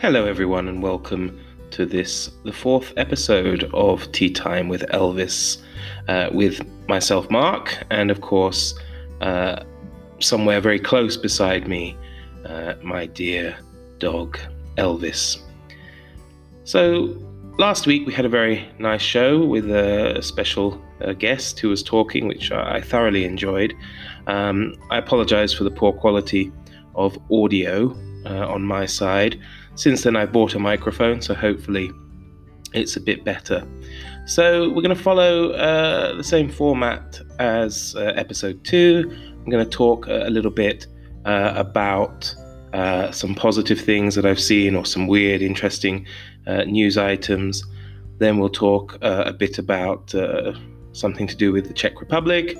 Hello, everyone, and welcome to this, the fourth episode of Tea Time with Elvis, uh, with myself, Mark, and of course, uh, somewhere very close beside me, uh, my dear dog, Elvis. So, last week we had a very nice show with a special uh, guest who was talking, which I thoroughly enjoyed. Um, I apologize for the poor quality of audio uh, on my side. Since then, I've bought a microphone, so hopefully it's a bit better. So, we're going to follow uh, the same format as uh, episode two. I'm going to talk a little bit uh, about uh, some positive things that I've seen or some weird, interesting uh, news items. Then we'll talk a bit about something to do with the Czech Republic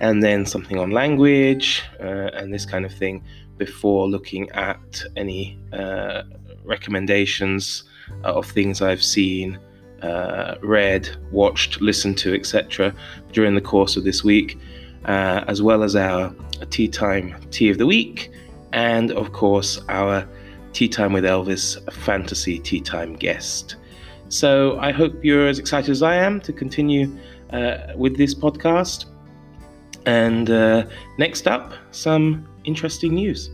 and then something on language and this kind of thing before looking at any uh, recommendations of things I've seen, uh, read, watched, listened to, etc., during the course of this week, uh, as well as our tea time tea of the week, and of course our tea time with Elvis fantasy tea time guest. So I hope you're as excited as I am to continue uh, with this podcast. And uh, next up, some interesting news.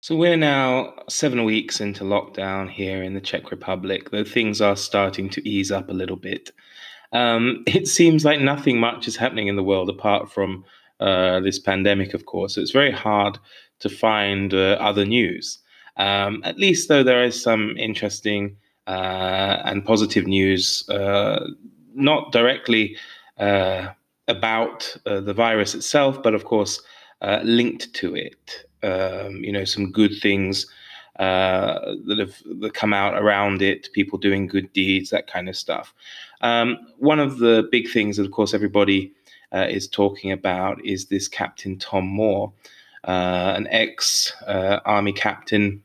So we're now seven weeks into lockdown here in the Czech Republic, though things are starting to ease up a little bit. Um, it seems like nothing much is happening in the world apart from uh, this pandemic, of course. So it's very hard to find uh, other news. Um, at least, though, there is some interesting uh, and positive news, uh, not directly uh, about uh, the virus itself, but of course uh, linked to it. Um, you know, some good things uh, that have that come out around it, people doing good deeds, that kind of stuff. Um, one of the big things that, of course, everybody uh, is talking about is this Captain Tom Moore, uh, an ex army captain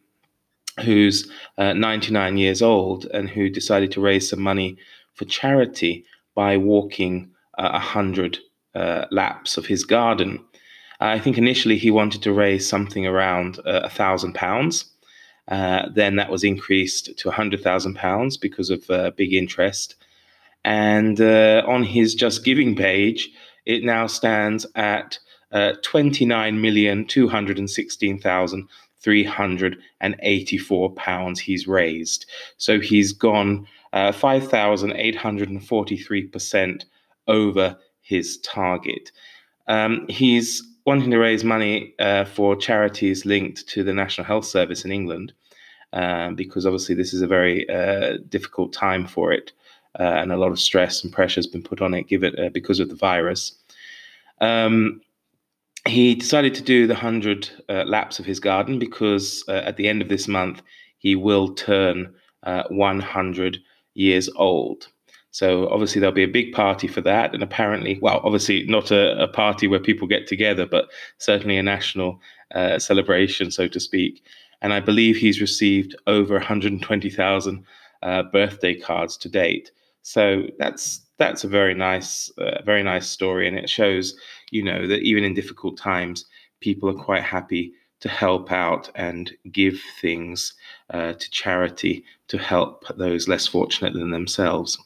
who's 99 years old and who decided to raise some money for charity by walking uh, 100 uh, laps of his garden. I think initially he wanted to raise something around uh, a thousand pounds. Uh, then that was increased to a hundred thousand pounds because of uh, big interest. And on his Just Giving page, it now stands at uh, 29,216,384 pounds he's raised. So he's gone uh, 5,843% over his target. Um, he's wanting to raise money uh, for charities linked to the National Health Service in England, uh, because obviously this is a very uh, difficult time for it, uh, and a lot of stress and pressure has been put on it, give it uh, because of the virus. Um, he decided to do the hundred uh, laps of his garden because at the end of this month he will turn 100 years old. So obviously there'll be a big party for that, and apparently, well, obviously not a, a party where people get together, but certainly a national uh, celebration, so to speak. And I believe he's received over 120,000 uh, birthday cards to date. So that's that's a very nice, uh, very nice story, and it shows, you know, that even in difficult times, people are quite happy to help out and give things uh, to charity to help those less fortunate than themselves.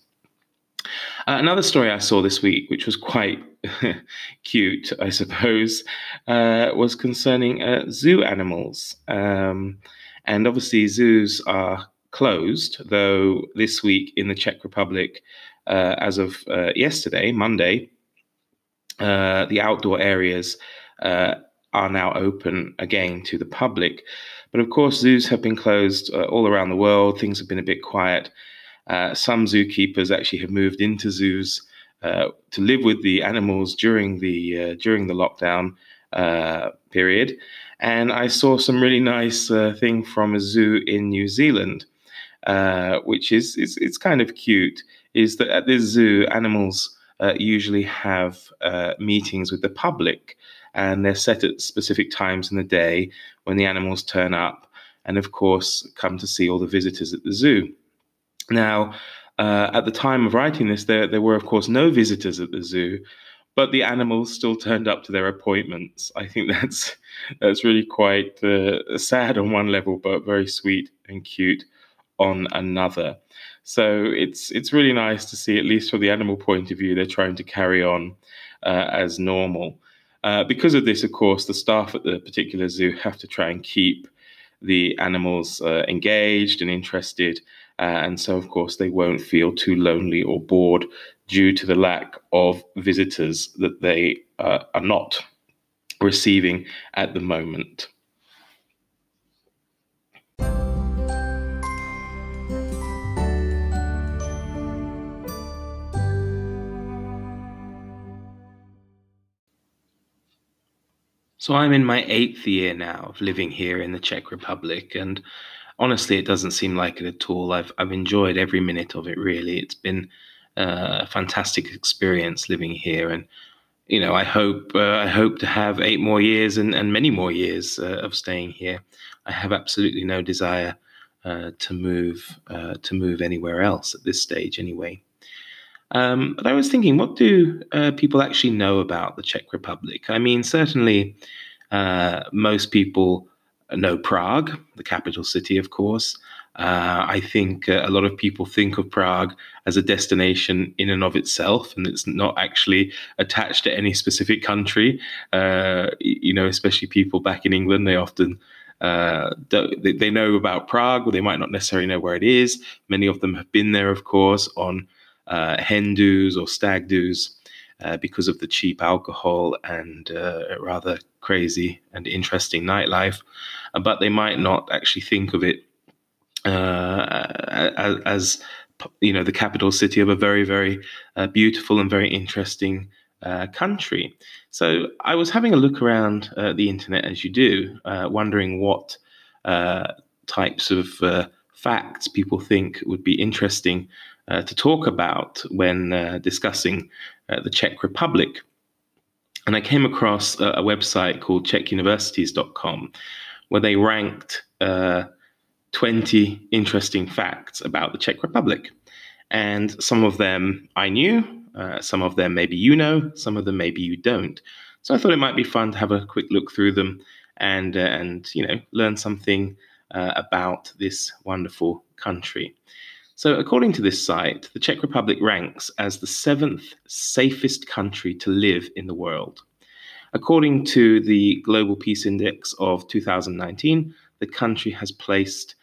Uh, another story I saw this week, which was quite cute, I suppose, uh, was concerning uh, zoo animals. Um, and obviously, zoos are closed, though this week in the Czech Republic, uh, as of uh, yesterday, Monday, uh, the outdoor areas are now open again to the public. But of course, zoos have been closed all around the world. Things have been a bit quiet. Uh, some zookeepers actually have moved into zoos uh, to live with the animals during the uh, during the lockdown uh, period. And I saw some really nice thing from a zoo in New Zealand, which is, is it's kind of cute. Is that at this zoo, animals usually have meetings with the public, and they're set at specific times in the day when the animals turn up, and of course come to see all the visitors at the zoo. Now, uh, at the time of writing this, there, there were, of course, no visitors at the zoo, but the animals still turned up to their appointments. I think that's that's really quite uh, sad on one level, but very sweet and cute on another. So it's it's really nice to see, at least from the animal point of view, they're trying to carry on uh, as normal. Uh, because of this, of course, the staff at the particular zoo have to try and keep the animals uh, engaged and interested. Uh, and so, of course, they won't feel too lonely or bored due to the lack of visitors that they uh, are not receiving at the moment. So I'm in my eighth year now of living here in the Czech Republic, and honestly, it doesn't seem like it at all. I've I've enjoyed every minute of it. Really, it's been uh, a fantastic experience living here, and you know, I hope uh, I hope to have eight more years and, and many more years uh, of staying here. I have absolutely no desire uh, to move uh, to move anywhere else at this stage, anyway. Um, but I was thinking, what do uh, people actually know about the Czech Republic? I mean, certainly uh, most people know Prague, the capital city, of course. Uh, I think uh, a lot of people think of Prague as a destination in and of itself, and it's not actually attached to any specific country. Uh, you know, especially people back in England, they often uh, they, they know about Prague, but they might not necessarily know where it is. Many of them have been there, of course, on uh, hen do's or stag do's uh, because of the cheap alcohol and uh, rather crazy and interesting nightlife. Uh, but they might not actually think of it uh, as, as, you know the capital city of a very very uh, beautiful and very interesting country. So I was having a look around the internet as you do, wondering what types of facts people think would be interesting uh, to talk about when uh, discussing uh, the Czech Republic. And I came across a, a website called czechuniversities.com where they ranked uh, 20 interesting facts about the Czech Republic. And some of them I knew, uh, some of them maybe you know, some of them maybe you don't. So I thought it might be fun to have a quick look through them and, uh, and you know, learn something about this wonderful country. So, according to this site, the Czech Republic ranks as the seventh safest country to live in the world. According to the Global Peace Index of 2019, the country has placed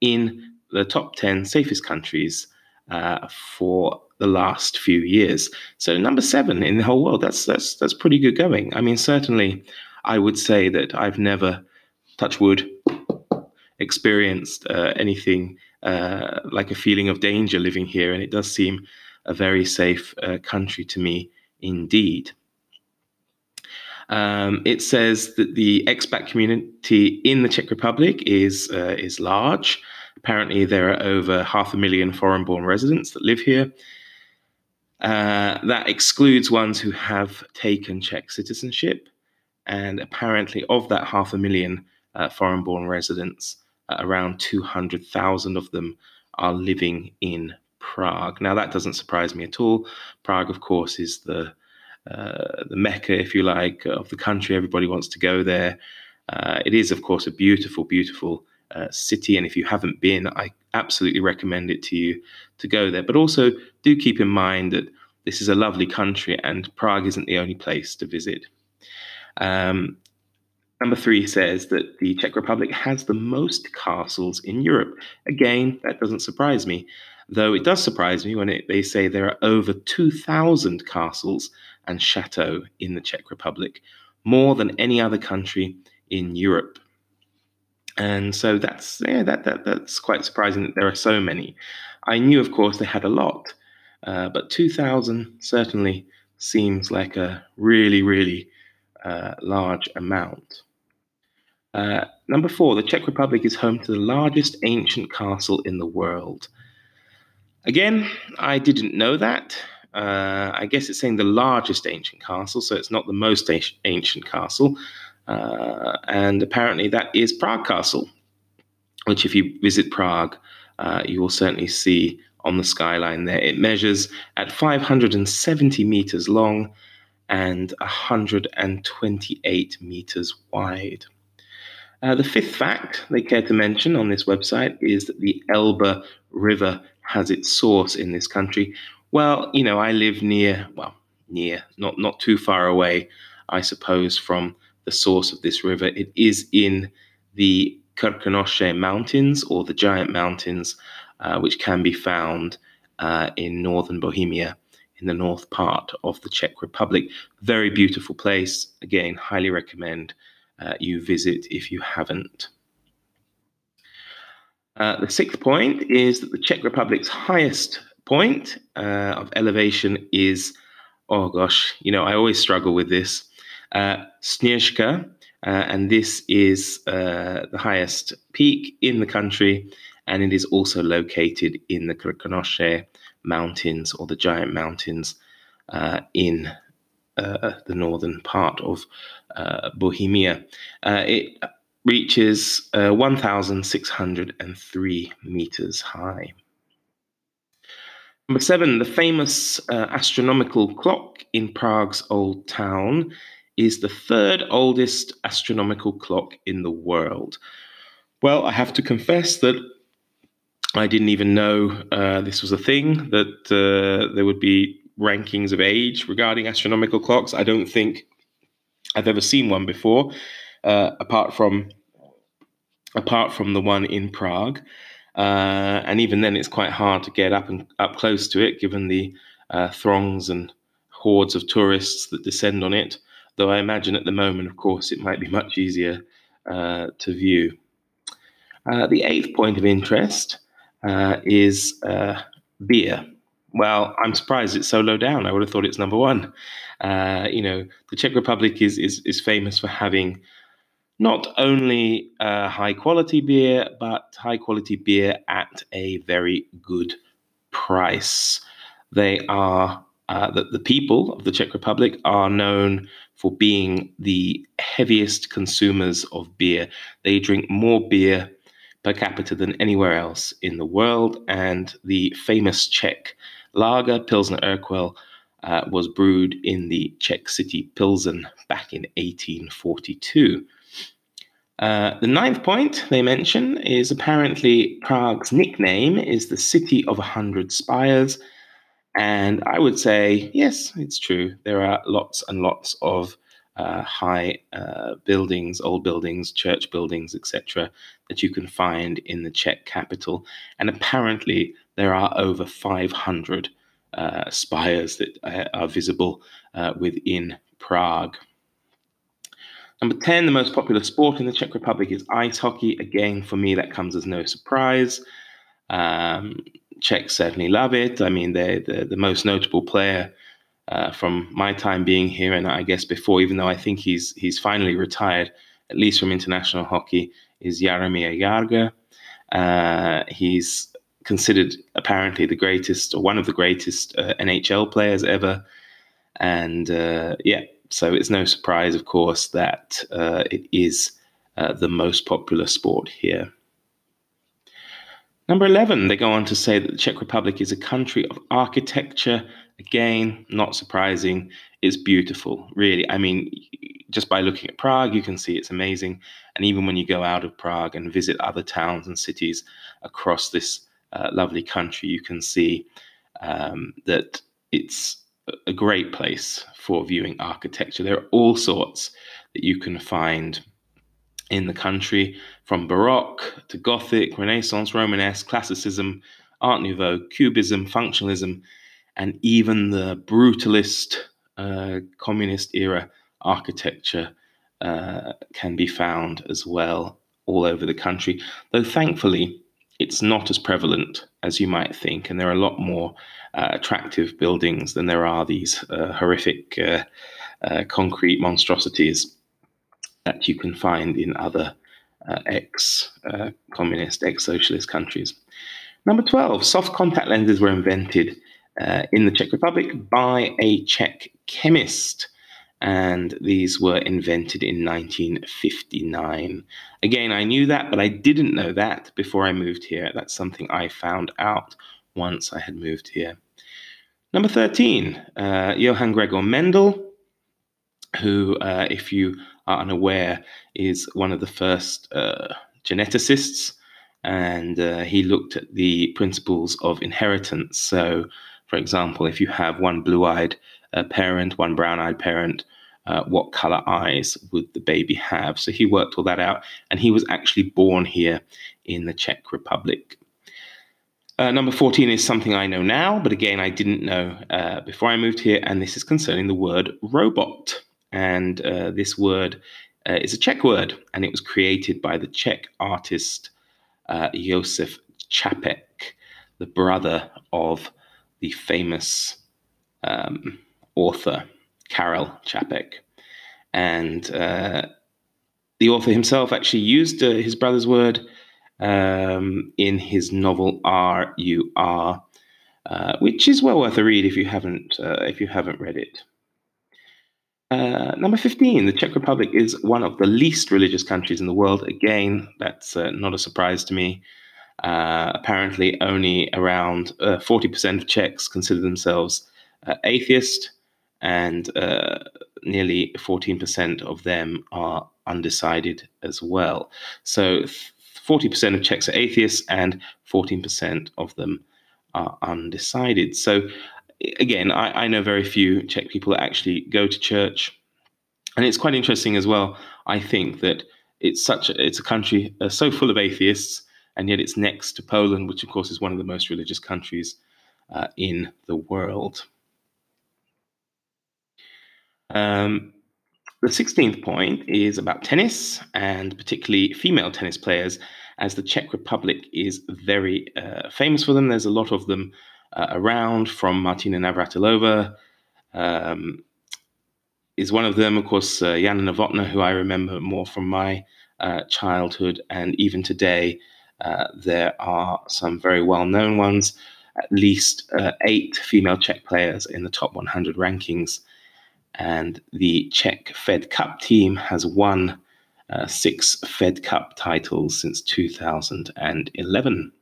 in the top 10 safest countries uh, for the last few years. So number seven in the whole world. That's that's that's pretty good going. I mean, certainly, I would say that I've never, touch wood, experienced uh, anything uh, like a feeling of danger living here, and it does seem a very safe uh, country to me indeed. Um, it says that the expat community in the Czech Republic is uh, is large. Apparently, there are over half a million foreign-born residents that live here. Uh, that excludes ones who have taken Czech citizenship, and apparently, of that half a million uh, foreign-born residents, around 200,000 of them are living in Prague. Now, that doesn't surprise me at all. Prague, of course, is the uh, the mecca, if you like, of the country. Everybody wants to go there. Uh, it is, of course, a beautiful, beautiful uh, city, and if you haven't been, I absolutely recommend it to you to go there. But also, do keep in mind that this is a lovely country, and Prague isn't the only place to visit. Um, Number three says that the Czech Republic has the most castles in Europe. Again, that doesn't surprise me, though it does surprise me when it, they say there are over 2,000 castles and chateaux in the Czech Republic, more than any other country in Europe. And so that's yeah, that, that that's quite surprising that there are so many. I knew, of course, they had a lot, uh, but 2,000 certainly seems like a really, really uh, large amount. Uh, number four, the Czech Republic is home to the largest ancient castle in the world. Again, I didn't know that. Uh, I guess it's saying the largest ancient castle, so it's not the most ancient castle. Uh, and apparently, that is Prague Castle, which, if you visit Prague, uh, you will certainly see on the skyline there. It measures at 570 meters long and 128 meters wide. Uh, the fifth fact they care to mention on this website is that the Elbe River has its source in this country. Well, you know, I live near, well, near, not not too far away, I suppose, from the source of this river. It is in the Krkonoše Mountains or the Giant Mountains, uh, which can be found uh, in northern Bohemia, in the north part of the Czech Republic. Very beautiful place. Again, highly recommend uh, you visit if you haven't. Uh, the sixth point is that the Czech Republic's highest point uh, of elevation is, oh gosh, you know, I always struggle with this, uh, uh, and this is uh, the highest peak in the country, and it is also located in the Krkonoše Mountains or the Giant Mountains uh, in the northern part of uh, Bohemia. Uh, it reaches 1,603 meters high. Number seven, the famous astronomical clock in Prague's Old Town is the third oldest astronomical clock in the world. Well, I have to confess that I didn't even know uh, this was a thing, that uh, there would be rankings of age regarding astronomical clocks. I don't think I've ever seen one before, uh, apart from apart from the one in Prague. Uh, and even then, it's quite hard to get up and up close to it, given the uh, throngs and hordes of tourists that descend on it. Though I imagine at the moment, of course, it might be much easier uh, to view. the eighth point of interest uh, is uh, beer. Well, I'm surprised it's so low down. I would have thought it's number one. Uh, you know, the Czech Republic is is, is famous for having not only uh, high quality beer, but high quality beer at a very good price. They are uh, that the people of the Czech Republic are known for being the heaviest consumers of beer. They drink more beer per capita than anywhere else in the world. And the famous Czech lager, Pilsner Urquell, uh, was brewed in the Czech city Pilsen back in 1842. Uh, the ninth point they mention is apparently Prague's nickname is the City of a Hundred Spires. And I would say, yes, it's true. There are lots and lots of uh, high uh, buildings, old buildings, church buildings, etc., that you can find in the Czech capital. And apparently, there are over 500 uh, spires that uh, are visible uh, within Prague. Number 10, the most popular sport in the Czech Republic is ice hockey. Again, for me, that comes as no surprise. Um, Czechs certainly love it. I mean, they're the, the most notable player uh, from my time being here, and I guess before, even though I think he's he's finally retired, at least from international hockey, is Jaromir Jagr. Uh, he's considered apparently the greatest or one of the greatest uh, NHL players ever, and uh, yeah, so it's no surprise, of course, that uh, it is uh, the most popular sport here. Number 11, they go on to say that the Czech Republic is a country of architecture Again, not surprising. It's beautiful, really. I mean, just by looking at Prague, you can see it's amazing. And even when you go out of Prague and visit other towns and cities across this uh, lovely country, you can see um, that it's a great place for viewing architecture. There are all sorts that you can find in the country from Baroque to Gothic, Renaissance, Romanesque, Classicism, Art Nouveau, Cubism, Functionalism, and even the brutalist uh, communist era architecture uh, can be found as well all over the country. Though thankfully, it's not as prevalent as you might think, and there are a lot more uh, attractive buildings than there are these uh, horrific uh, uh, concrete monstrosities that you can find in other ex communist, ex socialist countries. Number 12, soft contact lenses were invented uh, in the Czech Republic by a Czech chemist. And these were invented in 1959. Again, I knew that, but I didn't know that before I moved here. That's something I found out once I had moved here. Number 13, uh, Johann Gregor Mendel, who, uh, if you are unaware, is one of the first uh, geneticists. And uh, he looked at the principles of inheritance. So, for example, if you have one blue eyed uh, parent, one brown eyed parent, uh, what color eyes would the baby have? So he worked all that out, and he was actually born here in the Czech Republic. Uh, number 14 is something I know now, but again, I didn't know uh, before I moved here, and this is concerning the word robot. And uh, this word uh, is a Czech word, and it was created by the Czech artist uh, Josef Čapek, the brother of the famous um, author Karel Čapek. And uh, the author himself actually used his brother's word um, in his novel R U R, uh, which is well worth a read if you haven't uh, if you haven't read it. Uh, number 15, the Czech Republic is one of the least religious countries in the world. Again, that's uh, not a surprise to me. Uh, apparently, only around 40% uh, of Czechs consider themselves atheist, and nearly 14% of them are undecided as well. So, 40% of Czechs are atheists and 14% of them are undecided. So, again, I, I know very few Czech people that actually go to church. And it's quite interesting as well. I think that it's such a, it's a country uh, so full of atheists, and yet it's next to Poland, which of course is one of the most religious countries uh, in the world. Um, the 16th point is about tennis and particularly female tennis players, as the Czech Republic is very uh, famous for them. There's a lot of them uh, around, from Martina Navratilova. Um, is one of them, of course, uh, Jana Novotná, who I remember more from my uh, childhood, and even today, uh, there are some very well known ones. At least uh, eight female Czech players in the top 100 rankings and the Czech Fed Cup team has won uh, six Fed Cup titles since 2011.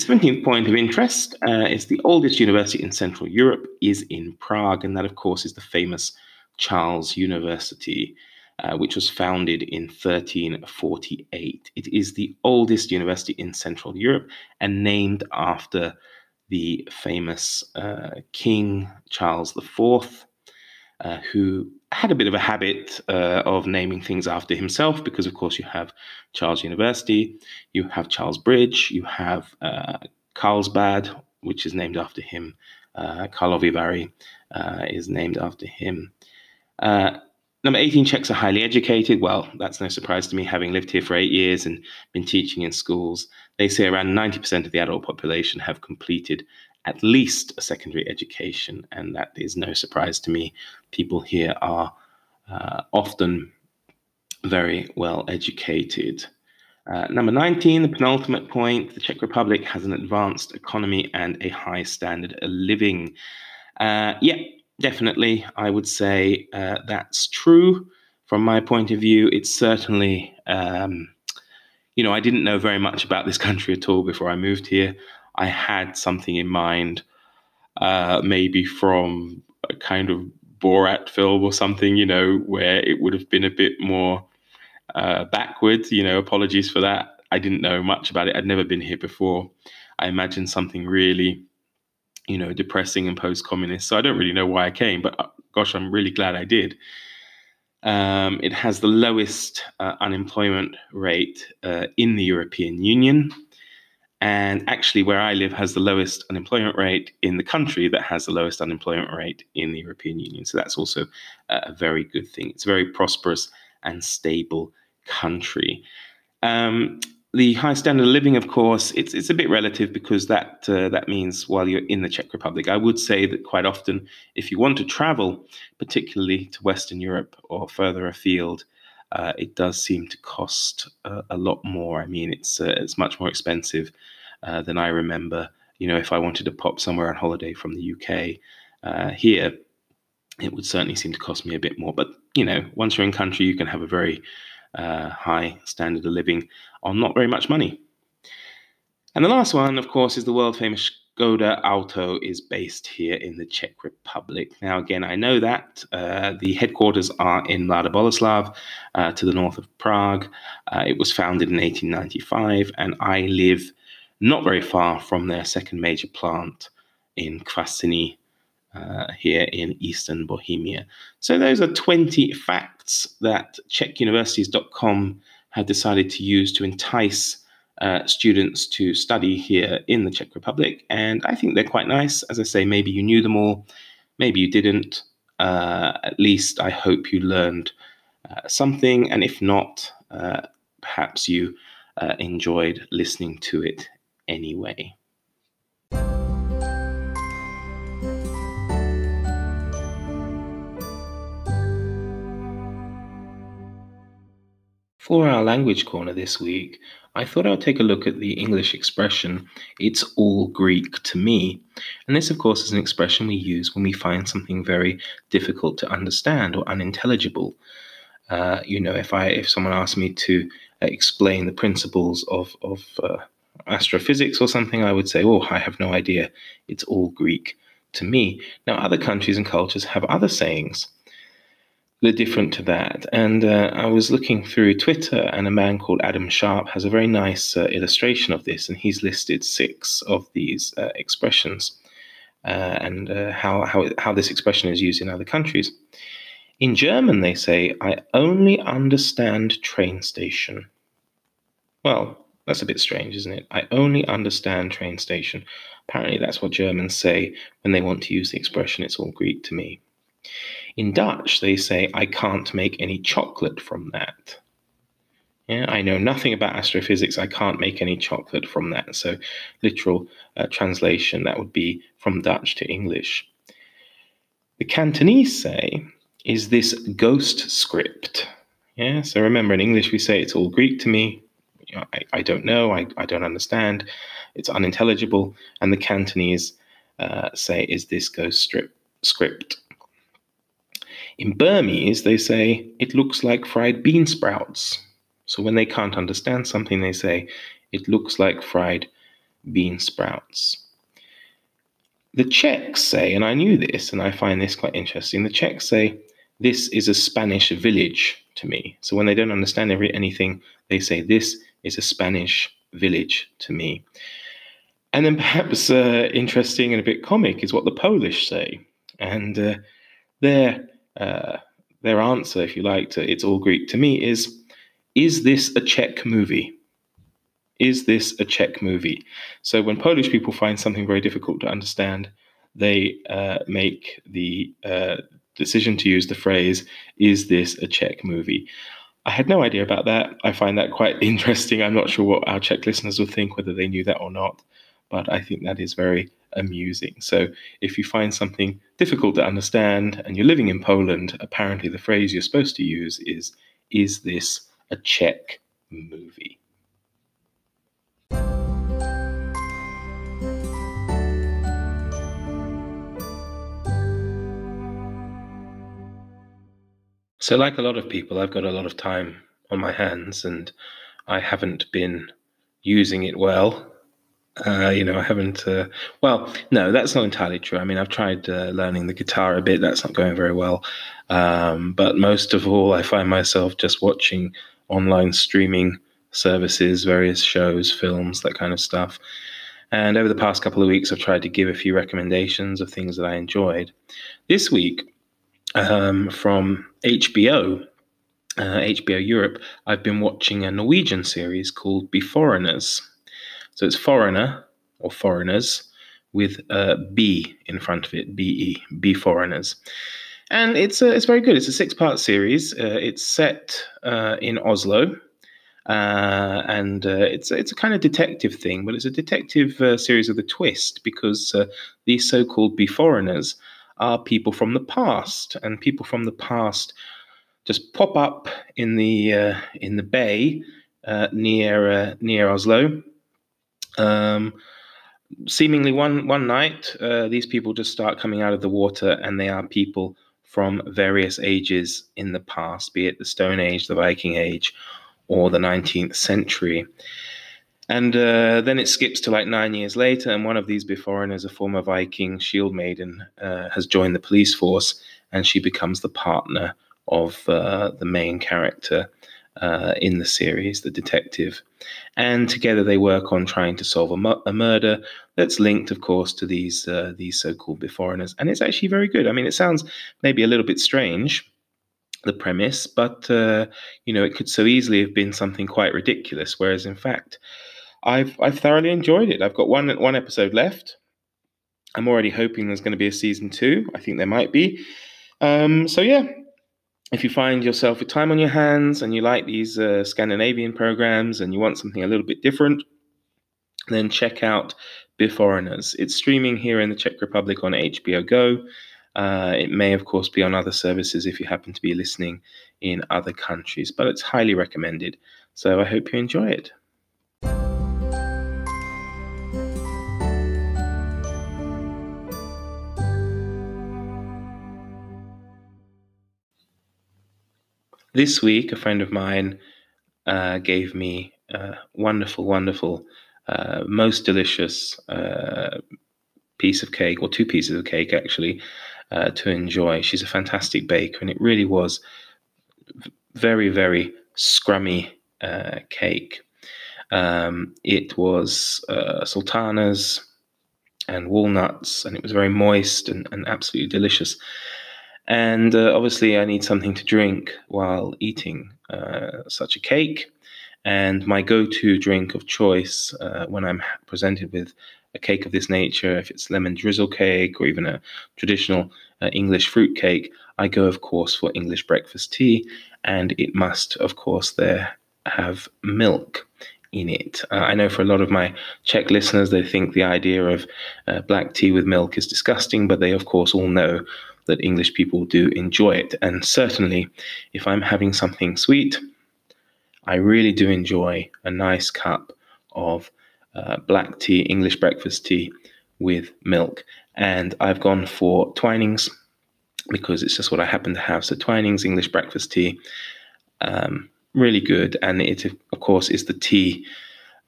17th point of interest uh, is the oldest university in Central Europe is in Prague, and that, of course, is the famous Charles University, uh, which was founded in 1348. It is the oldest university in Central Europe and named after the famous uh, King Charles IV, uh, who had a bit of a habit uh, of naming things after himself because, of course, you have Charles University, you have Charles Bridge, you have uh, Carlsbad, which is named after him. Uh, Karlovy uh, is named after him. Uh, number 18, Czechs are highly educated. Well, that's no surprise to me, having lived here for eight years and been teaching in schools. They say around 90% of the adult population have completed at least a secondary education, and that is no surprise to me. People here are uh, often very well educated. Uh, number 19, the penultimate point the Czech Republic has an advanced economy and a high standard of living. Uh, yeah, definitely, I would say uh, that's true. From my point of view, it's certainly, um, you know, I didn't know very much about this country at all before I moved here. I had something in mind, uh, maybe from a kind of Borat film or something, you know, where it would have been a bit more uh, backwards. You know, apologies for that. I didn't know much about it. I'd never been here before. I imagined something really, you know, depressing and post-communist. So I don't really know why I came, but uh, gosh, I'm really glad I did. Um, it has the lowest uh, unemployment rate uh, in the European Union and actually where I live has the lowest unemployment rate in the country that has the lowest unemployment rate in the European Union. So that's also a very good thing. It's a very prosperous and stable country. Um, the high standard of living, of course, it's it's a bit relative because that uh, that means while you're in the Czech Republic, I would say that quite often, if you want to travel, particularly to Western Europe or further afield, uh, it does seem to cost a lot more. I mean, it's uh, it's much more expensive uh, than I remember. You know, if I wanted to pop somewhere on holiday from the UK uh, here, it would certainly seem to cost me a bit more. But you know, once you're in country, you can have a very uh, high standard of living on not very much money. And the last one, of course, is the world famous Škoda Auto is based here in the Czech Republic. Now, again, I know that uh, the headquarters are in Mladá Boleslav, uh, to the north of Prague. Uh, it was founded in 1895, and I live not very far from their second major plant in Kvasiny, uh, here in eastern Bohemia. So, those are 20 facts that CzechUniversities.com have decided to use to entice uh, students to study here in the Czech Republic. And I think they're quite nice. As I say, maybe you knew them all, maybe you didn't. Uh, at least I hope you learned uh, something. And if not, uh, perhaps you uh, enjoyed listening to it anyway. For our language corner this week, I thought I'd take a look at the English expression, it's all Greek to me. And this, of course, is an expression we use when we find something very difficult to understand or unintelligible. Uh, you know, if I if someone asked me to uh, explain the principles of of uh, astrophysics or something, I would say, "Oh, I have no idea. It's all Greek to me." Now, other countries and cultures have other sayings different to that. And uh, I was looking through Twitter, and a man called Adam Sharp has a very nice uh, illustration of this, and he's listed six of these uh, expressions uh, and uh, how, how, how this expression is used in other countries. In German, they say, I only understand train station. Well, that's a bit strange, isn't it? I only understand train station. Apparently, that's what Germans say when they want to use the expression, it's all Greek to me. In Dutch, they say, I can't make any chocolate from that. Yeah, I know nothing about astrophysics. I can't make any chocolate from that. So, literal uh, translation, that would be from Dutch to English. The Cantonese say, is this ghost script? Yeah, so remember in English we say it's all Greek to me. You know, I, I don't know, I, I don't understand, it's unintelligible. And the Cantonese uh, say, is this ghost strip, script? In Burmese, they say, it looks like fried bean sprouts. So when they can't understand something, they say, it looks like fried bean sprouts. The Czechs say, and I knew this, and I find this quite interesting, the Czechs say, this is a Spanish village to me. So when they don't understand every, anything, they say, this is a Spanish village to me. And then perhaps uh, interesting and a bit comic is what the Polish say. And uh, their uh, their answer, if you like, to It's All Greek to me is Is this a Czech movie? Is this a Czech movie? So when Polish people find something very difficult to understand, they uh, make the uh, decision to use the phrase, Is this a Czech movie? I had no idea about that. I find that quite interesting. I'm not sure what our Czech listeners would think, whether they knew that or not, but I think that is very amusing. So if you find something difficult to understand and you're living in Poland, apparently the phrase you're supposed to use is, Is this a Czech movie? So, like a lot of people, I've got a lot of time on my hands and I haven't been using it well. Uh, you know, I haven't. Uh, well, no, that's not entirely true. I mean, I've tried uh, learning the guitar a bit. That's not going very well. Um, but most of all, I find myself just watching online streaming services, various shows, films, that kind of stuff. And over the past couple of weeks, I've tried to give a few recommendations of things that I enjoyed. This week, um, from HBO, uh, HBO Europe, I've been watching a Norwegian series called Beforeigners. So it's foreigner or foreigners with a B in front of it, B E, foreigners. And it's a, it's very good. It's a six part series. Uh, it's set uh, in Oslo, uh, and uh, it's it's a kind of detective thing, but it's a detective uh, series with a twist because uh, these so called Beforeigners are people from the past, and people from the past just pop up in the in the bay near near Oslo um, seemingly one one night, uh, these people just start coming out of the water, and they are people from various ages in the past, be it the Stone Age, the Viking Age, or the 19th century. And uh, then it skips to like nine years later, and one of these Beforeigners, a former Viking shield maiden, uh, has joined the police force, and she becomes the partner of uh, the main character uh, in the series, the detective. And together they work on trying to solve a, mu- a murder that's linked, of course, to these uh, these so-called Beforeigners. And it's actually very good. I mean, it sounds maybe a little bit strange the premise, but uh, you know, it could so easily have been something quite ridiculous. Whereas, in fact, I've I've thoroughly enjoyed it. I've got one one episode left. I'm already hoping there's going to be a season two. I think there might be. Um, so yeah, if you find yourself with time on your hands and you like these uh, Scandinavian programs and you want something a little bit different, then check out Beforeigners. It's streaming here in the Czech Republic on HBO Go. Uh, it may, of course, be on other services if you happen to be listening in other countries, but it's highly recommended. So I hope you enjoy it. This week, a friend of mine uh, gave me a wonderful, wonderful, uh, most delicious uh, piece of cake, or two pieces of cake actually, uh, to enjoy. She's a fantastic baker, and it really was very, very scrummy uh, cake. Um, it was uh, sultanas and walnuts, and it was very moist and, and absolutely delicious. And uh, obviously, I need something to drink while eating uh, such a cake. And my go to drink of choice uh, when I'm presented with a cake of this nature, if it's lemon drizzle cake or even a traditional uh, English fruit cake, I go, of course, for English breakfast tea. And it must, of course, there have milk in it. Uh, I know for a lot of my Czech listeners, they think the idea of uh, black tea with milk is disgusting, but they, of course, all know that English people do enjoy it. And certainly, if I'm having something sweet, I really do enjoy a nice cup of uh, black tea, English breakfast tea with milk. And I've gone for Twinings because it's just what I happen to have. So, Twinings English breakfast tea, um, really good. And it, of course, is the tea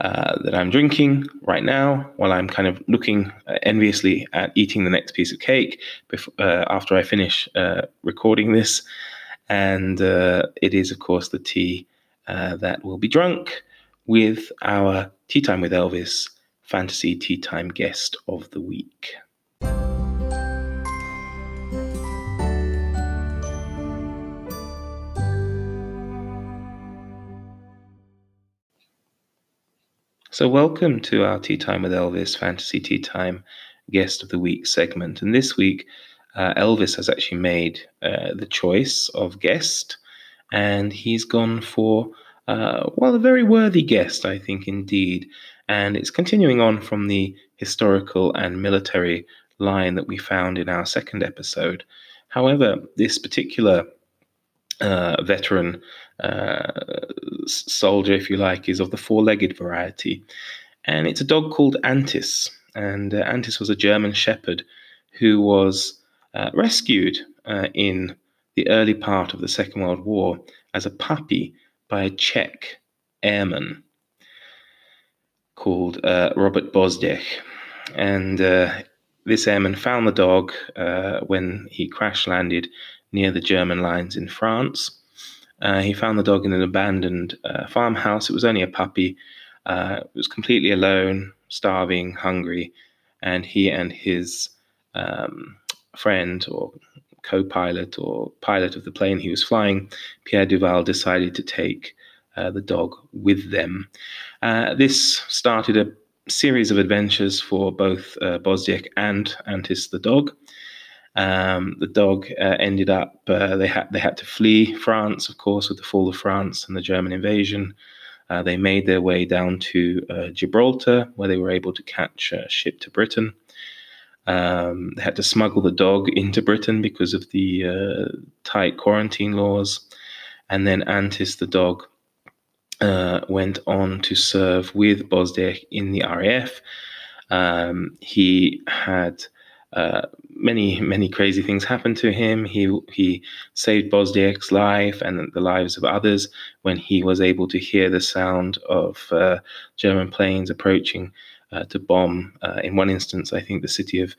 uh, that I'm drinking right now while I'm kind of looking uh, enviously at eating the next piece of cake before, uh, after I finish uh, recording this. And uh, it is, of course, the tea that will be drunk with our Tea Time with Elvis fantasy tea time guest of the week. So, welcome to our Tea Time with Elvis Fantasy Tea Time Guest of the Week segment. And this week, uh, Elvis has actually made uh, the choice of guest, and he's gone for, uh, well, a very worthy guest, I think, indeed. And it's continuing on from the historical and military line that we found in our second episode. However, this particular uh, veteran soldier, if you like, is of the four legged variety. And it's a dog called Antis. And uh, Antis was a German shepherd who was uh, rescued uh, in the early part of the Second World War as a puppy by a Czech airman called uh, Robert Bozděch. And this airman found the dog when he crash landed near the German lines in France. Uh, he found the dog in an abandoned uh, farmhouse. It was only a puppy. Uh, it was completely alone, starving, hungry, and he and his um, friend or co-pilot or pilot of the plane he was flying, Pierre Duval, decided to take uh, the dog with them. Uh, this started a series of adventures for both uh, Bozděch and Antis the dog. Um, the dog uh, ended up uh, they had they had to flee France, of course, with the fall of France and the German invasion. Uh, they made their way down to uh, Gibraltar, where they were able to catch a ship to Britain. Um, they had to smuggle the dog into Britain because of the uh, tight quarantine laws, and then Antis the dog uh, went on to serve with Bozděch in the RAF. Um, he had uh, many many crazy things happened to him. He he saved Bozděch's life and the lives of others when he was able to hear the sound of uh, German planes approaching uh, to bomb. Uh, in one instance, I think the city of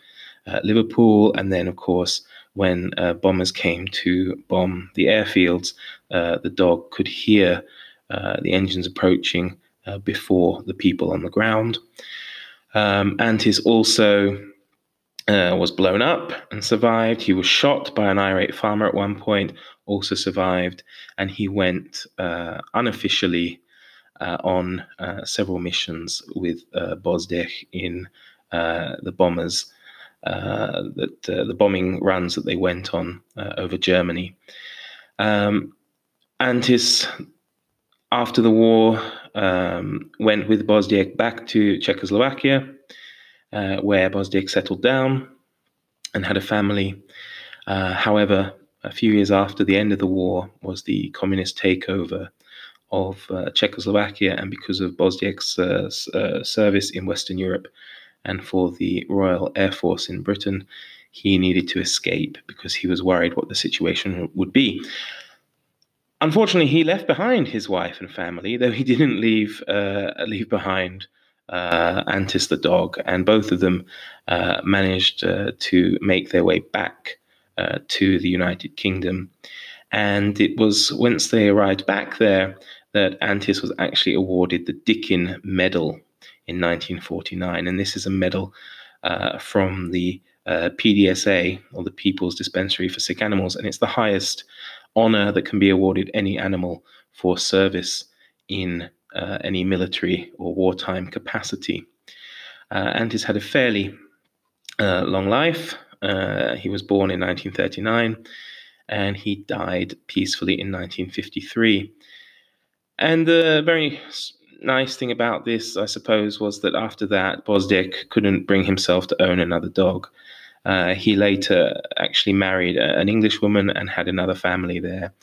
uh, Liverpool, and then of course when bombers came to bomb the airfields, the dog could hear the engines approaching before the people on the ground. Um, Antis also uh, was blown up and survived. He was shot by an irate farmer at one point, also survived, and he went uh, unofficially uh, on uh, several missions with uh, in uh, the bombers. that the bombing runs that they went on over Germany, um, and his after the war um, went with Bozděch back to Czechoslovakia, uh, where Bozděch settled down and had a family. Uh, however, a few years after the end of the war was the communist takeover of uh, Czechoslovakia, and because of Bozděch's uh, uh, service in Western Europe and for the Royal Air Force in Britain, he needed to escape because he was worried what the situation would be. Unfortunately, he left behind his wife and family, though he didn't leave uh, leave behind uh, Antis the dog, and both of them uh, managed uh, to make their way back uh, to the United Kingdom. And it was once they arrived back there that Antis was actually awarded the Dickin Medal in 1949. And this is a medal uh, from the uh, PDSA, or the People's Dispensary for Sick Animals, and it's the highest honor that can be awarded any animal for service in uh, any military or wartime capacity. Uh, Antis had a fairly uh, long life. Uh, he was born in 1939 and he died peacefully in 1953. And the very nice thing about this, I suppose, was that after that, Bozděch couldn't bring himself to own another dog. Uh, he later actually married an English woman and had another family there.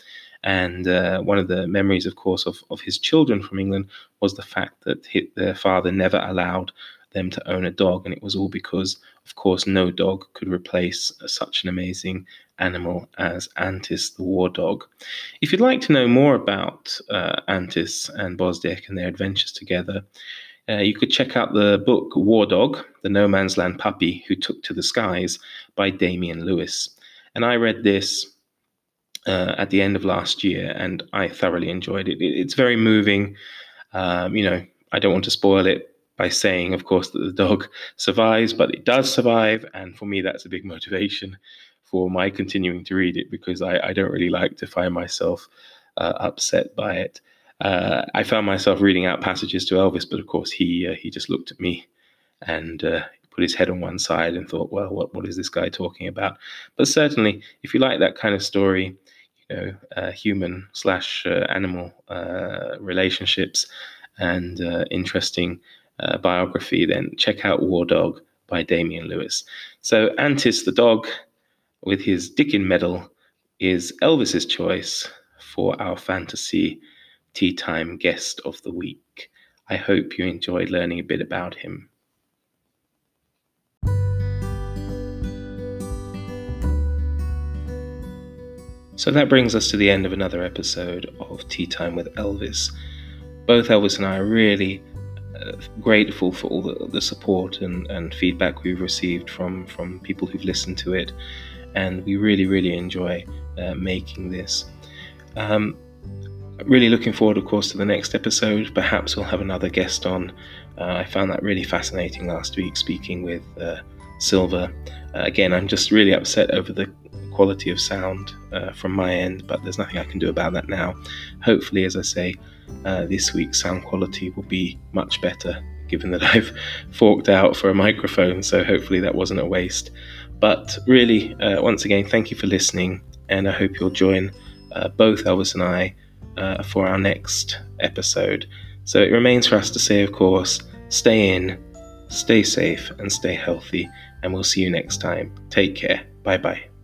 And uh, one of the memories, of course, of, of his children from England was the fact that he, their father never allowed them to own a dog. And it was all because, of course, no dog could replace such an amazing animal as Antis, the war dog. If you'd like to know more about uh, Antis and Bozděch and their adventures together, uh, you could check out the book War Dog, The No Man's Land Puppy Who Took to the Skies by Damien Lewis. And I read this uh, at the end of last year, and I thoroughly enjoyed it. it it's very moving. Um, you know, I don't want to spoil it by saying, of course, that the dog survives, but it does survive, and for me, that's a big motivation for my continuing to read it because I, I don't really like to find myself uh, upset by it. Uh, I found myself reading out passages to Elvis, but of course, he uh, he just looked at me and uh, put his head on one side and thought, well, what, what is this guy talking about? But certainly, if you like that kind of story, you know, uh, human slash uh, animal uh, relationships and uh, interesting uh, biography, then check out War Dog by Damien Lewis. So Antis the dog, with his Dickin medal, is Elvis's choice for our fantasy tea time guest of the week. I hope you enjoyed learning a bit about him. So that brings us to the end of another episode of Tea Time with Elvis. Both Elvis and I are really uh, grateful for all the, the support and, and feedback we've received from, from people who've listened to it, and we really, really enjoy uh, making this. Um, really looking forward, of course, to the next episode. Perhaps we'll have another guest on. Uh, I found that really fascinating last week speaking with uh, Silver. Uh, again, I'm just really upset over the quality of sound uh, from my end, but there's nothing I can do about that now. Hopefully, as I say, uh, this week's sound quality will be much better, given that I've forked out for a microphone, so hopefully that wasn't a waste. But really, uh, once again, thank you for listening, and I hope you'll join uh, both Elvis and I uh, for our next episode. So it remains for us to say, of course, stay in, stay safe, and stay healthy, and we'll see you next time. Take care. Bye bye.